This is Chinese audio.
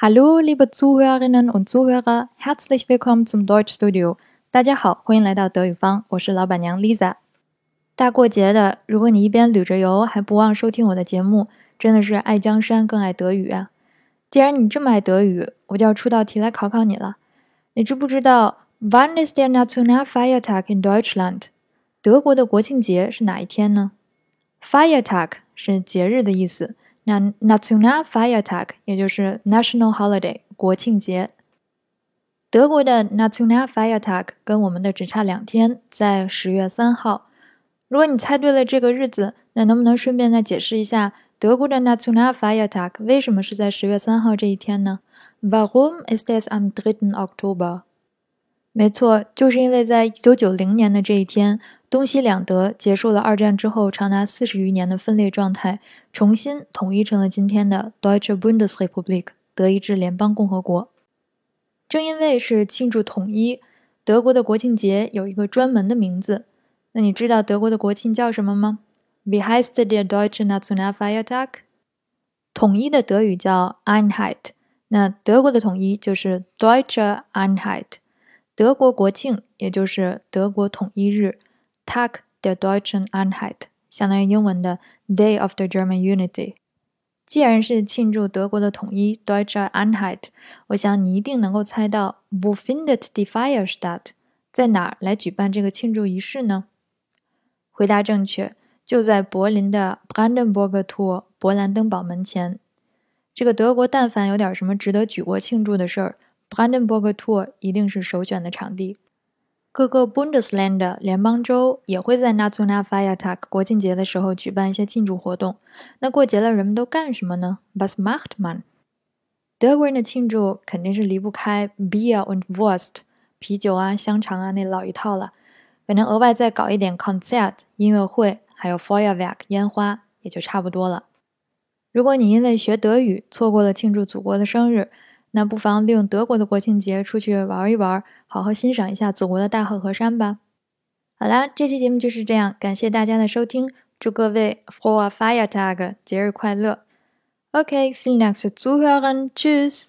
Hallo, liebe Zuhörerinnen und Zuhörer, herzlich willkommen zum Deutsch Studio。大家好，欢迎来到德语方，我是老板娘 Lisa。大过节的，如果你一边旅着游，还不忘收听我的节目，真的是爱江山更爱德语啊！既然你这么爱德语，我就要出道题来考考你了。你知不知道 Wann ist der Nationalfeiertag in Deutschland？德国的国庆节是哪一天呢？Feiertag 是节日的意思。那 Nationalfeiertag 也就是 National Holiday 国庆节。德国的 Nationalfeiertag 跟我们的只差两天，在十月三号。如果你猜对了这个日子，那能不能顺便再解释一下德国的 Nationalfeiertag 为什么是在十月三号这一天呢？Warum ist es am 3. Oktober？没错，就是因为在一九九零年的这一天。东西两德结束了二战之后长达四十余年的分裂状态，重新统一成了今天的 Deutsche Bundesrepublik 德意志联邦共和国。正因为是庆祝统一，德国的国庆节有一个专门的名字。那你知道德国的国庆叫什么吗？Wie heißt der Deutsche Nationalfeiertag？统一的德语叫 Einheit，那德国的统一就是 Deutsche Einheit，德国国庆也就是德国统一日。Tag der Deutschen Einheit，相当于英文的 Day of the German Unity。既然是庆祝德国的统一 Deutsche Einheit，我想你一定能够猜到 Wo findet die Feier statt？在哪儿来举办这个庆祝仪式呢？回答正确，就在柏林的 Brandenburger Tor 勃兰登堡门前。这个德国但凡有点什么值得举国庆祝的事儿 Brandenburg Tour 一定是首选的场地。各个 bundeslander 联邦州也会在 Nationalfeiertag 国庆节的时候举办一些庆祝活动。那过节了，人们都干什么呢？Was macht man？德国人的庆祝肯定是离不开 Bier und Wurst，啤酒啊、香肠啊那老一套了。可能额外再搞一点 Konzert 音乐会，还有 Feuerwerk 烟花，也就差不多了。如果你因为学德语错过了庆祝祖国的生日，那不妨利用德国的国庆节出去玩一玩。好好欣赏一下祖国的大好河山吧。好啦，这期节目就是这样，感谢大家的收听，祝各位 for a fire tag 节日快乐。OK，vielen Dank fürs Zuhören，tschüss